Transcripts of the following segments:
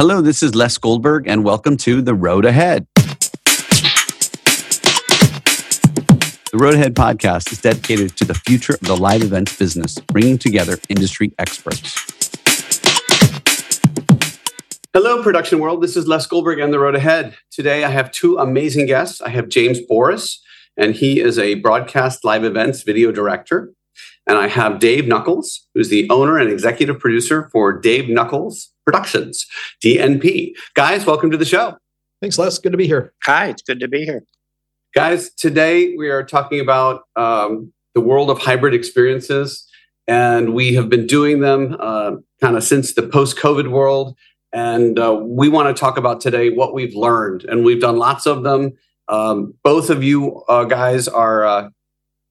Hello, this is Les Goldberg, and welcome to The Road Ahead. The Road Ahead podcast is dedicated to the future of the live events business, bringing together industry experts. Hello, production world. This is Les Goldberg and The Road Ahead. Today, I have two amazing guests. I have James Boress, and he is a broadcast live events video director. And I have Dave Nuckolls, who's the owner and executive producer for Dave Nuckolls Productions, DNP. Guys, welcome to the show. Thanks, Les. Good to be here. Hi, it's good to be here. Guys, today we are talking about um, the world of hybrid experiences. And we have been doing them uh, kind of since the post COVID world. And uh, we want to talk about today what we've learned. And we've done lots of them. Um, both of you uh, guys are uh,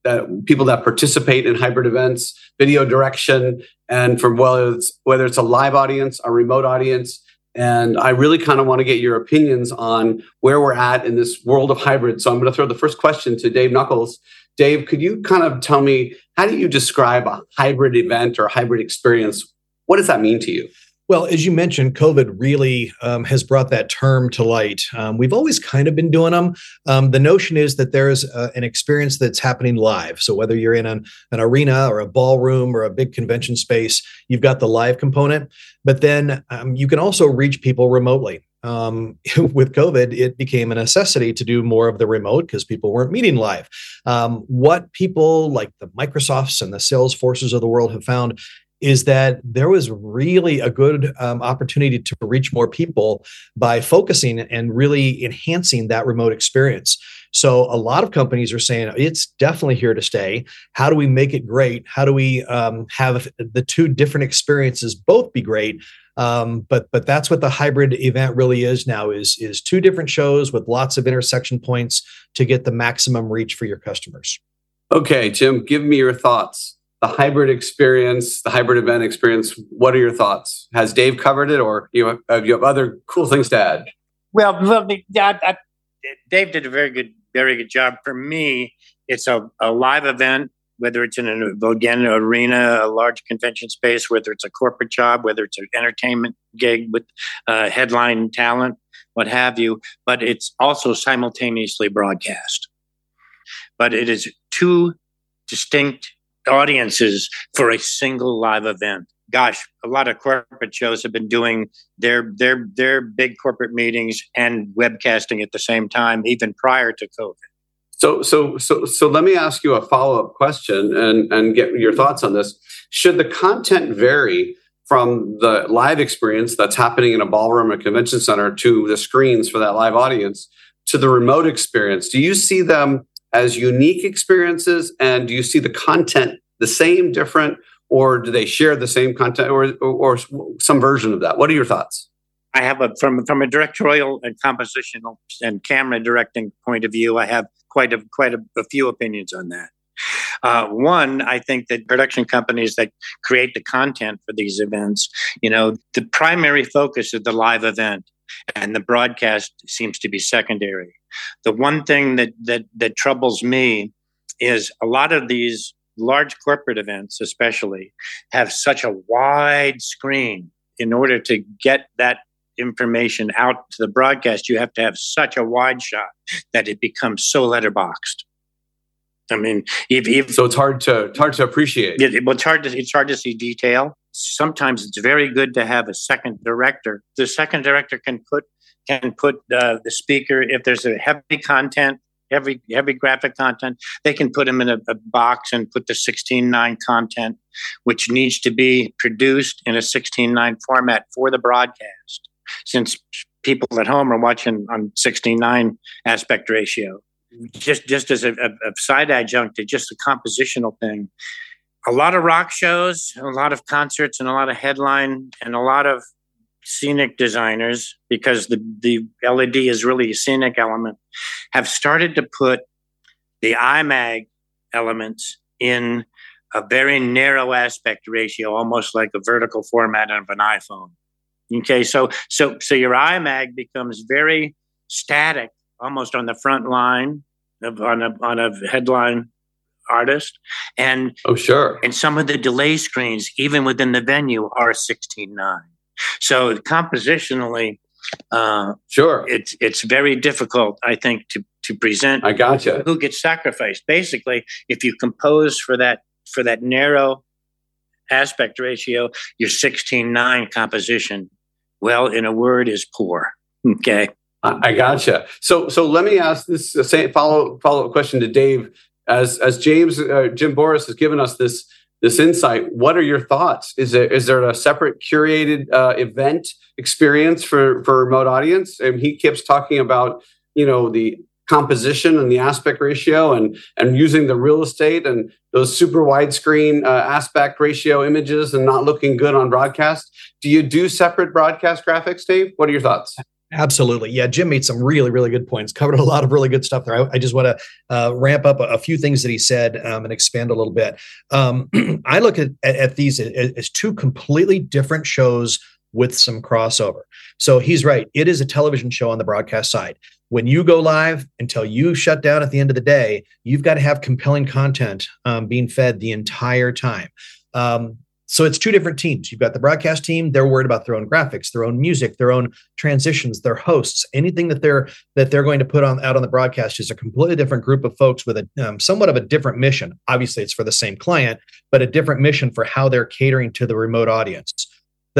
that people that participate in hybrid events, video direction, and from whether it's whether it's a live audience, a remote audience. And I really kind of want to get your opinions on where we're at in this world of hybrid. So I'm going to throw the first question to Dave Nuckolls. Dave, could you kind of tell me how do you describe a hybrid event or hybrid experience? What does that mean to you? Well, as you mentioned, COVID really um, has brought that term to light. Um, we've always kind of been doing them. Um, the notion is that there's a, an experience that's happening live. So whether you're in an, an arena or a ballroom or a big convention space, you've got the live component. But then um, you can also reach people remotely. Um, with COVID, it became a necessity to do more of the remote because people weren't meeting live. Um, what people like the Microsofts and the Salesforces of the world have found is that there was really a good um, opportunity to reach more people by focusing and really enhancing that remote experience. So a lot of companies are saying it's definitely here to stay. How do we make it great? How do we um, have the two different experiences both be great? Um, but but that's what the hybrid event really is now is is two different shows with lots of intersection points to get the maximum reach for your customers. Okay, Jim, give me your thoughts the hybrid experience, the hybrid event experience. What are your thoughts? Has Dave covered it, or you have, uh, you have other cool things to add? Well, well, I, I, Dave did a very good, very good job. For me, it's a, a live event, whether it's in an again arena, a large convention space, whether it's a corporate job, whether it's an entertainment gig with uh, headline talent, what have you. But it's also simultaneously broadcast. But it is two distinct audiences for a single live event. Gosh, a lot of corporate shows have been doing their their their big corporate meetings and webcasting at the same time, even prior to COVID. So, so, so, so, let me ask you a follow up question and and get your thoughts on this. Should the content vary from the live experience that's happening in a ballroom or convention center to the screens for that live audience to the remote experience? Do you see them as unique experiences? And do you see the content the same, different, or do they share the same content or, or, or some version of that? What are your thoughts? I have a from from a directorial and compositional and camera directing point of view. I have quite a quite a, a few opinions on that. Uh, one, I think that production companies that create the content for these events, you know, the primary focus is the live event, and the broadcast seems to be secondary. The one thing that that that troubles me is a lot of these large corporate events, especially, have such a wide screen. In order to get that information out to the broadcast, you have to have such a wide shot that it becomes so letterboxed. I mean, if, if so, it's hard to it's hard to appreciate. It, well, it's hard to it's hard to see detail. Sometimes it's very good to have a second director. The second director can put can put uh, the speaker if there's a heavy content heavy heavy graphic content they can put them in a, a box and put the 16.9 content which needs to be produced in a 16.9 format for the broadcast since people at home are watching on 16.9 aspect ratio just just as a, a, a side adjunct to just a compositional thing a lot of rock shows a lot of concerts and a lot of headline and a lot of scenic designers, because the, the LED is really a scenic element, have started to put the IMAG elements in a very narrow aspect ratio, almost like a vertical format of an iPhone. Okay, so so so your IMAG becomes very static, almost on the front line of on a on a headline artist, and oh sure, and some of the delay screens, even within the venue, are 16.9. So compositionally, uh, sure, it's it's very difficult, I think, to to present. I gotcha. Who gets sacrificed? Basically, if you compose for that for that narrow aspect ratio, your 16-9 composition, well, in a word, is poor. Okay. I gotcha. So, so let me ask this uh, same follow follow up question to Dave. As as James uh, Jim Boress has given us this this insight, what are your thoughts? Is there is there a separate curated uh, event experience for for remote audience? And he keeps talking about you know the composition and the aspect ratio and and using the real estate and those super widescreen uh, aspect ratio images and not looking good on broadcast. Do you do separate broadcast graphics, Dave? What are your thoughts? Absolutely. Yeah, Jim made some really, really good points, covered a lot of really good stuff there. I, I just want to uh, ramp up a, a, few things that he said um, and expand a little bit. Um, I look at, at, at these as, as two completely different shows with some crossover. So he's right. It is a television show on the broadcast side when you go live until you shut down at the end of the day, you've got to have compelling content um, being fed the entire time. Um, so it's two different teams. You've got the broadcast team; they're worried about their own graphics, their own music, their own transitions, their hosts. Anything that they're that they're going to put on out on the broadcast is a completely different group of folks with a um, somewhat of a different mission. Obviously, it's for the same client, but a different mission for how they're catering to the remote audience.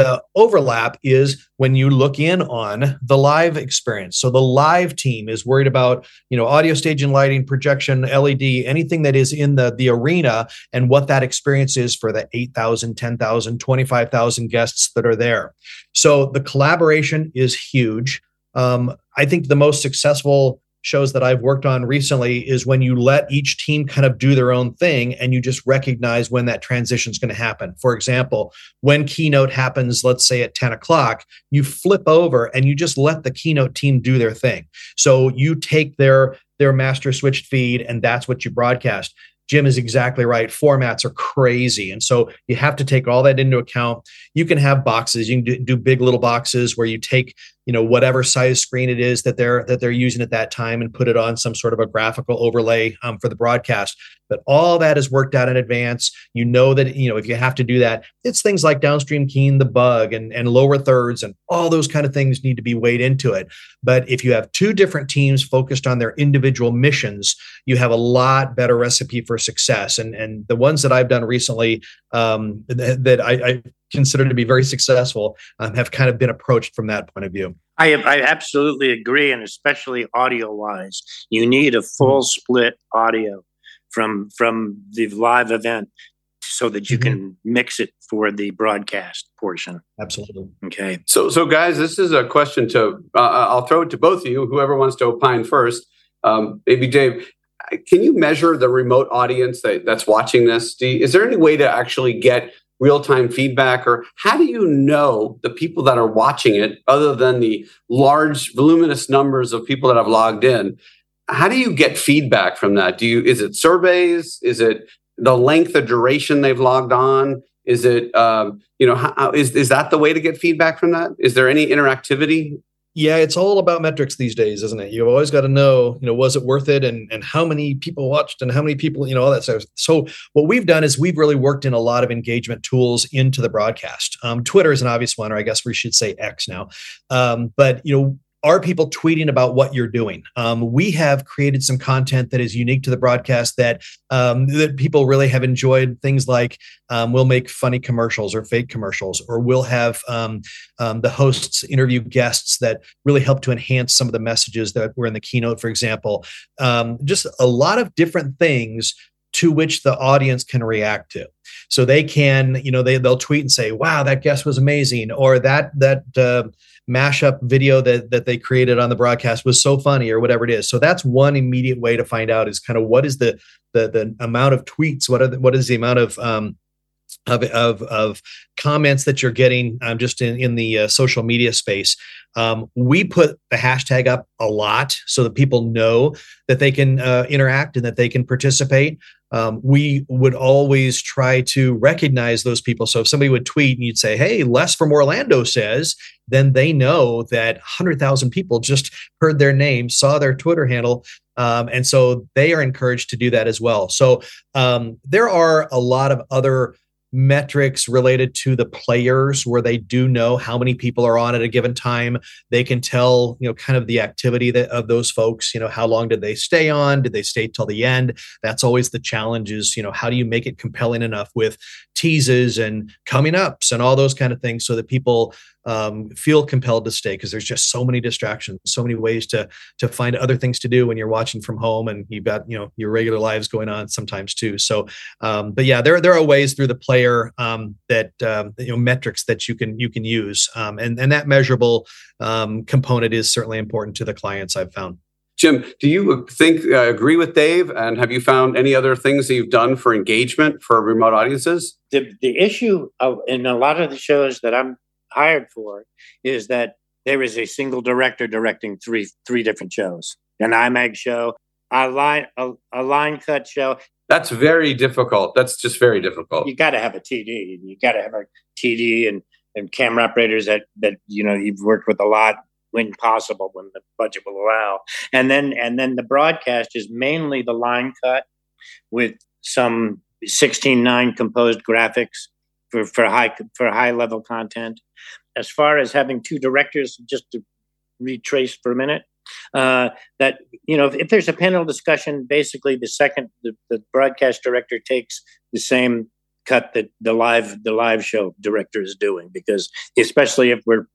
The overlap is when you look in on the live experience. So the live team is worried about, you know, audio stage and lighting, projection, LED, anything that is in the, the arena and what that experience is for the 8,000, 10,000, 25,000 guests that are there. So the collaboration is huge. Um, I think the most successful shows that I've worked on recently is when you let each team kind of do their own thing and you just recognize when that transition is going to happen. For example, when keynote happens, let's say at 10 o'clock, you flip over and you just let the keynote team do their thing. So you take their their master switched feed and that's what you broadcast. Jim is exactly right. Formats are crazy. And so you have to take all that into account. You can have boxes, you can do, do, big little boxes where you take, you know, whatever size screen it is that they're that they're using at that time and put it on some sort of a graphical overlay um, for the broadcast. But all that is worked out in advance. You know that, you know, if you have to do that, it's things like downstream keying the bug and, and lower thirds and all those kind of things need to be weighed into it. But if you have two different teams focused on their individual missions, you have a lot better recipe for success. And, and the ones that I've done recently um, that, I, I, consider to be very successful um, have kind of been approached from that point of view. I, I absolutely agree, and especially audio wise, you need a full split audio from from the live event so that you mm-hmm. can mix it for the broadcast portion. Absolutely. Okay. So, so guys, this is a question to. Uh, I'll throw it to both of you. Whoever wants to opine first. Um, maybe Dave. Can you measure the remote audience that, that's watching this? You, is there any way to actually get real time feedback, or how do you know the people that are watching it, other than the large, voluminous numbers of people that have logged in? how do you get feedback from that? Do you is it surveys? Is it the length of duration they've logged on? Is it um, you know how, is is that the way to get feedback from that? Is there any interactivity? Yeah, it's all about metrics these days, isn't it? You've always got to know, you know, was it worth it, and and how many people watched, and how many people, you know, all that stuff. So what we've done is we've really worked in a lot of engagement tools into the broadcast. Um, Twitter is an obvious one, or I guess we should say X now. Um, but you know, are people tweeting about what you're doing? Um, we have created some content that is unique to the broadcast that um, that people really have enjoyed. Things like um, we'll make funny commercials or fake commercials, or we'll have um, um, the hosts interview guests that really help to enhance some of the messages that were in the keynote, for example. Um, just a lot of different things to which the audience can react to so they can you know they, they'll tweet and say wow that guest was amazing or that that uh, mashup video that that they created on the broadcast was so funny or whatever it is. So that's one immediate way to find out is kind of what is the the the amount of tweets, what are the, what is the amount of um, of, of, of comments that you're getting um, just in, in the uh, social media space. Um, we put the hashtag up a lot so that people know that they can uh, interact and that they can participate um, we would always try to recognize those people. So if somebody would tweet and you'd say, "Hey, Les from Orlando says," then they know that hundred thousand people just heard their name, saw their Twitter handle, um, and so they are encouraged to do that as well. So um, there are a lot of other metrics related to the players where they do know how many people are on at a given time. They can tell you know kind of the activity that, of those folks you know how long did they stay on? Did they stay till the end? That's always the challenge is you know how do you make it compelling enough with teases and coming ups and all those kind of things so that people um, feel compelled to stay because there's just so many distractions, so many ways to to find other things to do when you're watching from home, and you've got you know your regular lives going on sometimes too. So, um, but yeah, there there are ways through the player um, that um, you know metrics that you can you can use, um, and and that measurable um, component is certainly important to the clients I've found. Jim, do you think uh, agree with Dave? And have you found any other things that you've done for engagement for remote audiences? The the issue of in a lot of the shows that I'm hired for is that there is a single director directing three three different shows an IMAG show, a line a, a line cut show. That's very difficult. That's just very difficult. You got to have a TD. You got to have a TD and and camera operators that that you know you've worked with a lot when possible when the budget will allow. And then and then the broadcast is mainly the line cut with some 16:9 composed graphics for, for high for high level content. As far as having two directors, just to retrace for a minute, uh, that you know if, if, there's a panel discussion, basically the second the, the broadcast director takes the same cut that the live the live show director is doing because especially if we're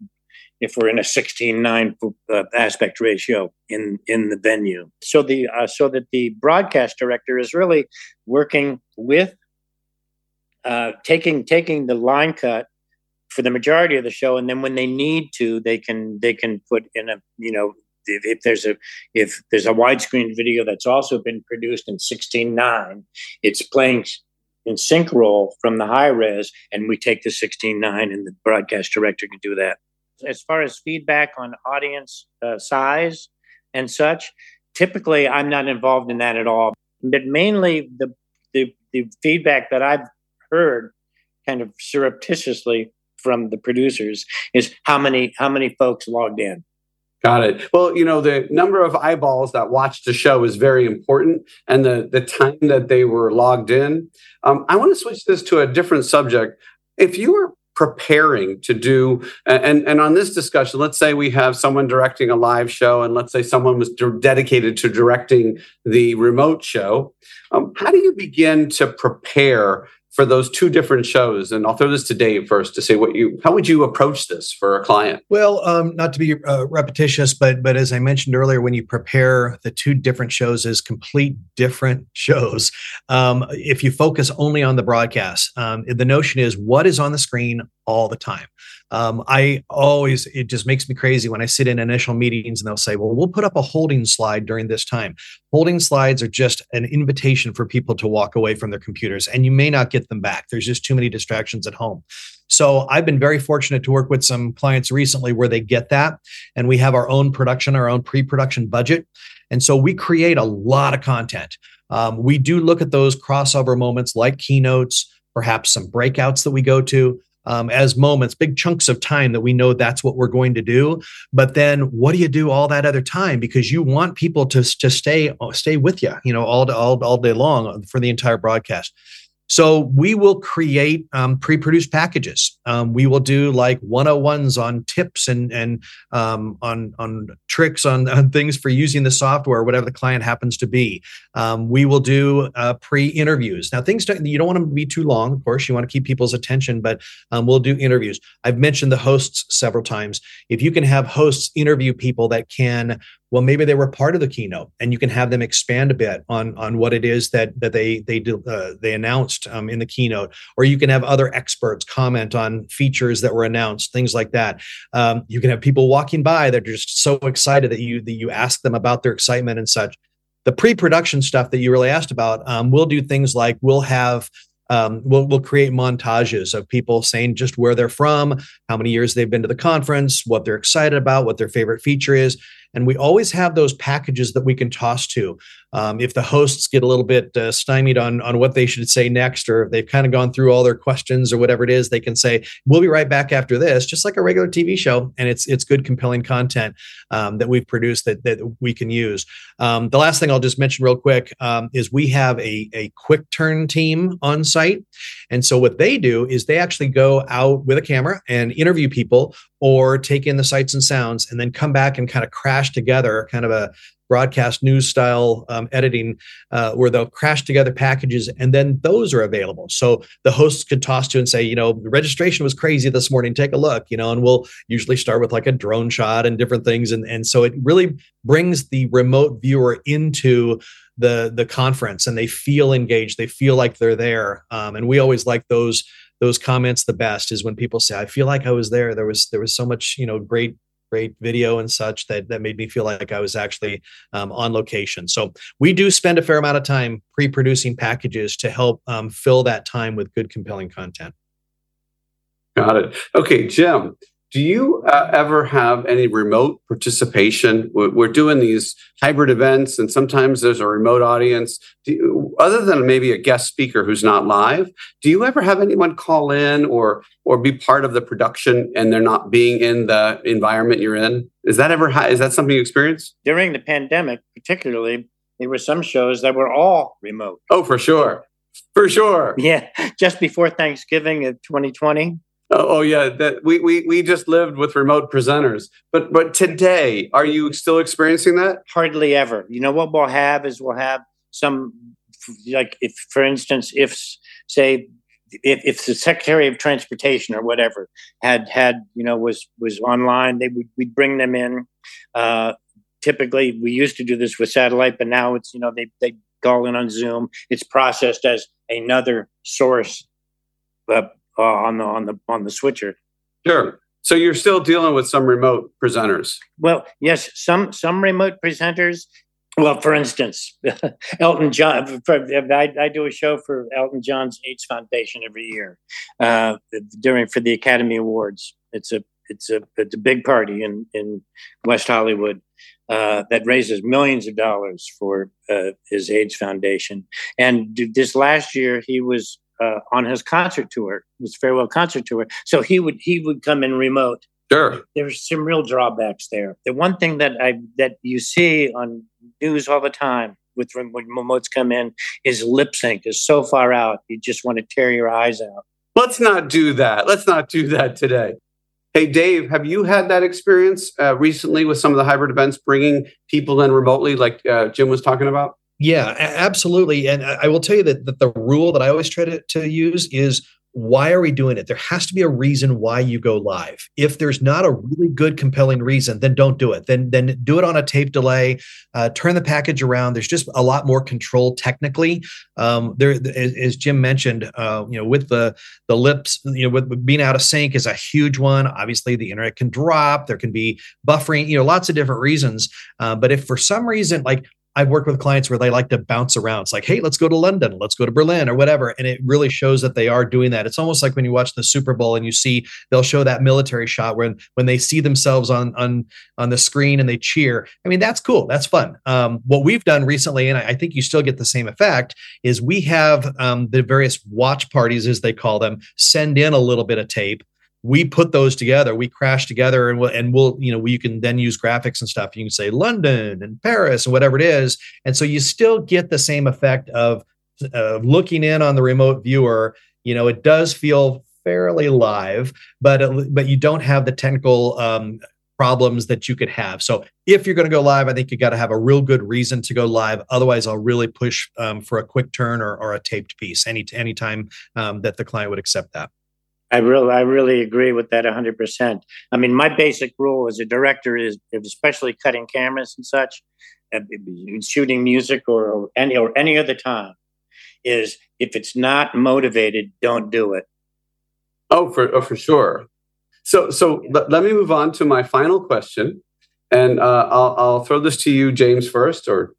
if we're in a 16-9 uh, aspect ratio in in the venue so the uh, so that the broadcast director is really working with uh, taking taking the line cut for the majority of the show, and then when they need to, they can they can put in a you know if, if there's a if there's a widescreen video that's also been produced in 16:9, it's playing in sync roll from the high res, and we take the 16:9, and the broadcast director can do that. As far as feedback on audience uh, size and such, typically I'm not involved in that at all. But mainly the the, the feedback that I've heard kind of surreptitiously from the producers is how many how many folks logged in Got it. Well, you know, the number of eyeballs that watched the show is very important, and the the time that they were logged in. Um, I want to switch this to a different subject. If you were preparing to do, and and on this discussion, let's say we have someone directing a live show, and let's say someone was de- dedicated to directing the remote show. Um, how do you begin to prepare for those two different shows. And i'll throw this to dave first to say what you how would you approach this for a client? Well um, not to be uh, repetitious but but as i mentioned earlier when you prepare the two different shows as complete different shows um, if you focus only on the broadcast um, the notion is what is on the screen all the time. Um, I always, it just makes me crazy when I sit in initial meetings and they'll say, well, we'll put up a holding slide during this time. Holding slides are just an invitation for people to walk away from their computers, and you may not get them back. There's just too many distractions at home. So I've been very fortunate to work with some clients recently where they get that. And we have our own production, our own pre production budget. And so we create a lot of content. Um, we do look at those crossover moments like keynotes, perhaps some breakouts that we go to um, as moments, big chunks of time that we know that's what we're going to do. But then, what do you do all that other time? Because you want people to to stay stay with you, you know, all all all day long for the entire broadcast. So we will create um, pre-produced packages. Um, we will do like 101s on tips and and um, on on tricks on, on, things for using the software, whatever the client happens to be. Um, we will do uh, pre-interviews. Now things don't, you don't want them to be too long, of course. You want to keep people's attention, but um, we'll do interviews. I've mentioned the hosts several times. If you can have hosts interview people that can well maybe they were part of the keynote and you can have them expand a bit on on what it is that that they they uh, they announced um, in the keynote. Or you can have other experts comment on features that were announced things like that. Um, you can have people walking by that are just so excited that you that you ask them about their excitement and such. The pre-production stuff that you really asked about um, we'll do things like we'll have um, we'll, we'll create montages of people saying just where they're from, how many years they've been to the conference, what they're excited about, what their favorite feature is. And we always have those packages that we can toss to. Um, if the hosts get a little bit uh, stymied on on what they should say next, or if they've kind of gone through all their questions or whatever it is, they can say, "We'll be right back after this," just like a regular TV show, and it's it's good, compelling content um, that we've produced that that we can use. Um, the last thing I'll just mention real quick um, is we have a a quick turn team on site, and so what they do is they actually go out with a camera and interview people or take in the sights and sounds and then come back and kind of crash together kind of a broadcast news style um, editing uh, where they'll crash together packages and then those are available. So the hosts could toss to and say you know registration was crazy this morning take a look you know and we'll usually start with like a drone shot and different things. And, and so it really brings the remote viewer into the the conference and they feel engaged they feel like they're there. Um, and we always like those those comments the best is when people say i feel like i was there. There was there was so much you know great great video and such that that made me feel like I was actually um, on location. So we do spend a fair amount of time pre-producing packages to help um, fill that time with good, compelling content. Got it. Okay, Jim do you uh, ever have any remote participation? We're, doing these hybrid events, and sometimes there's a remote audience. You, other than maybe a guest speaker who's not live, do you ever have anyone call in or or be part of the production and they're not being in the environment you're in? Is that ever is that something you experience during the pandemic? Particularly, there were some shows that were all remote. Oh, for sure, for sure. Yeah, just before Thanksgiving of 2020 Oh, oh, yeah, that we, we we just lived with remote presenters. But but today, are you still experiencing that? Hardly ever. You know what we'll have is we'll have some like if for instance if say if, if the secretary of transportation or whatever had had you know was was online they would we'd bring them in uh, typically we used to do this with satellite but now it's you know they they call in on zoom it's processed as another source uh, uh, on the on the on the switcher. Sure. So you're still dealing with some remote presenters. Well, yes, some some remote presenters. Well, for instance, Elton John. I, I, do a show for Elton John's AIDS Foundation every year uh, during for the Academy Awards. It's a it's a it's a big party in in West Hollywood uh, that raises millions of dollars for uh, his AIDS Foundation. And this last year, he was uh, on his concert tour, his farewell concert tour. So he would he would come in remote. Sure. There's some real drawbacks there. The one thing that I that you see on news all the time with when remotes come in is lip sync is so far out you just want to tear your eyes out. Let's not do that. Let's not do that today. Hey, Dave, have you had that experience uh, recently with some of the hybrid events, bringing people in remotely, like uh, Jim was talking about? Yeah, absolutely. And I will tell you that, that the rule that I always try to, to use is why are we doing it? There has to be a reason why you go live. If there's not a really good, compelling reason, then don't do it. Then then do it on a tape delay. Uh, turn the package around. There's just a lot more control technically. Um, there, as Jim mentioned, uh, you know, with the the lips, you know, with being out of sync is a huge one. Obviously, the internet can drop. There can be buffering. You know, lots of different reasons. Uh, but if for some reason, like I've worked with clients where they like to bounce around. It's like, hey, let's go to London, let's go to Berlin or whatever. And it really shows that they are doing that. It's almost like when you watch the Super Bowl and you see they'll show that military shot when when they see themselves on on on the screen and they cheer. I mean, that's cool. That's fun. Um, what we've done recently, and I, I, think you still get the same effect, is we have um, the various watch parties, as they call them, send in a little bit of tape we put those together we crash together and we'll and we'll you know you can then use graphics and stuff. You can say london and paris and whatever it is. And so you still get the same effect of uh, looking in on the remote viewer. You know it does feel fairly live but but you don't have the technical um, problems that you could have. So if you're going to go live i think you got to have a real good reason to go live. Otherwise i'll really push um, for a quick turn or, or a taped piece any anytime um, that the client would accept that I really, I really agree with that 100%. I mean, my basic rule as a director is, especially cutting cameras and such, uh, shooting music or, or any or any other time, is if it's not motivated, don't do it. Oh, for oh, for sure. So so yeah. let, let me move on to my final question, and uh, I'll I'll throw this to you, James, first. Or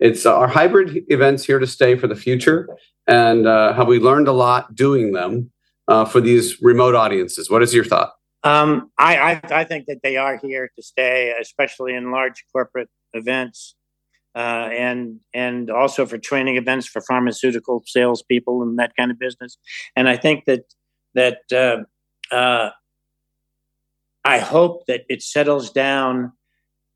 it's uh, our hybrid events here to stay for the future, and uh, have we learned a lot doing them? Uh, for these remote audiences. What is your thought? Um, I, I, I think that they are here to stay, especially in large corporate events. uh, and and also for training events for pharmaceutical salespeople and that kind of business. And I think that that uh, uh, I hope that it settles down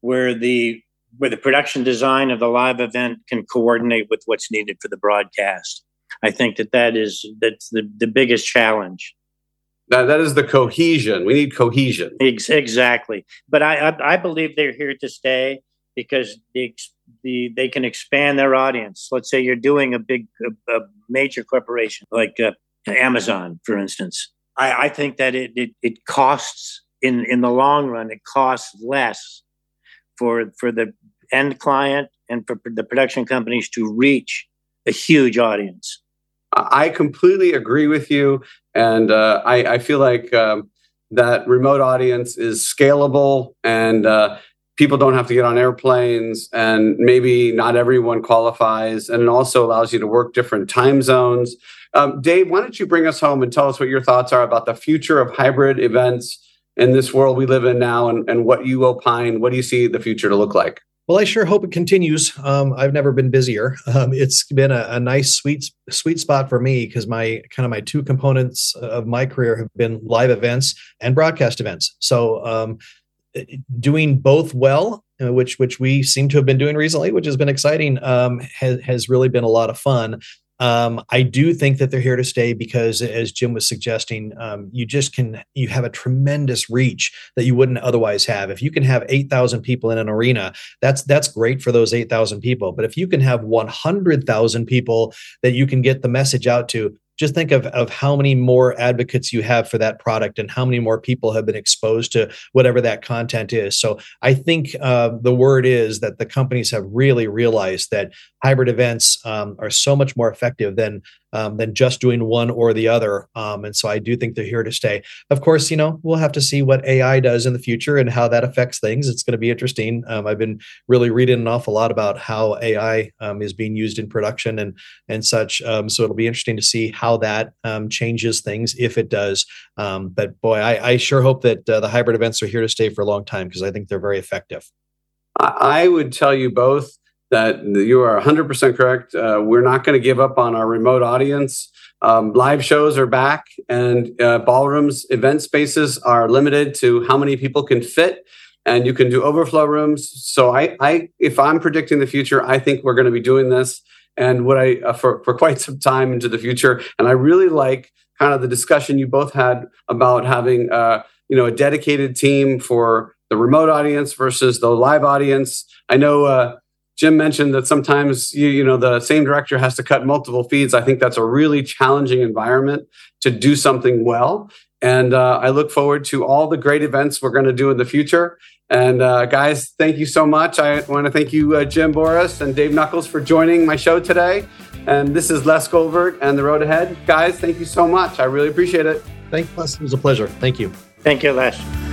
where the where the production design of the live event can coordinate with what's needed for the broadcast. I think that that is that's the, the biggest challenge. That, that is the cohesion. We need cohesion. Ex- exactly. But I, I, I believe they're here to stay because the, the they can expand their audience. Let's say you're doing a big a, a major corporation like uh, Amazon, for instance. I, I think that it, it it costs in in the long run it costs less for for the end client and for the production companies to reach a huge audience. I completely agree with you, and uh, I, I, feel like um, that remote audience is scalable, and uh, people don't have to get on airplanes, and maybe not everyone qualifies, and it also allows you to work different time zones. Um, Dave, why don't you bring us home and tell us what your thoughts are about the future of hybrid events in this world we live in now, and, and what you opine? What do you see the future to look like? Well, I sure hope it continues. Um, I've never been busier. Um, it's been a, a, nice sweet sweet spot for me because my kind of my two components of my career have been live events and broadcast events. So um, doing both well, uh, which which we seem to have been doing recently, which has been exciting, um, has has really been a lot of fun. Um, I do think that they're here to stay because, as Jim was suggesting, um, you just can you have a tremendous reach that you wouldn't otherwise have. If you can have eight thousand people in an arena, that's that's great for those eight thousand people. But if you can have one hundred thousand people that you can get the message out to, just think of, of how many more advocates you have for that product and how many more people have been exposed to whatever that content is. So I think uh, the word is that the companies have really realized that hybrid events um, are so much more effective than um, than just doing one or the other. Um, and so I do think they're here to stay. Of course, you know, we'll have to see what AI does in the future and how that affects things. It's going to be interesting. Um, I've been really reading an awful lot about how AI um, is being used in production and and such. Um, so it'll be interesting to see how that um, changes things if it does. but boy, I, I, sure hope that uh, the hybrid events are here to stay for a long time because I think they're very effective. I would tell you both that you are 100% correct. Uh, we're not going to give up on our remote audience. Um, live shows are back, and uh, ballrooms, event spaces are limited to how many people can fit, and you can do overflow rooms. So, I, I if I'm predicting the future, I think we're going to be doing this, and what I uh, for for quite some time into the future. And I really like kind of the discussion you both had about having uh, you know a dedicated team for the remote audience versus the live audience. I know uh, Jim mentioned that sometimes you, you know the same director has to cut multiple feeds. I think that's a really challenging environment to do something well. And uh, I look forward to all the great events we're going to do in the future. And uh, guys, thank you so much. I want to thank you, uh, Jim Boress and Dave Nuckolls, for joining my show today. And this is Les Goldberg and the road ahead. Guys, thank you so much. I really appreciate it. Thanks, Les. It was a pleasure. Thank you. Thank you, Les.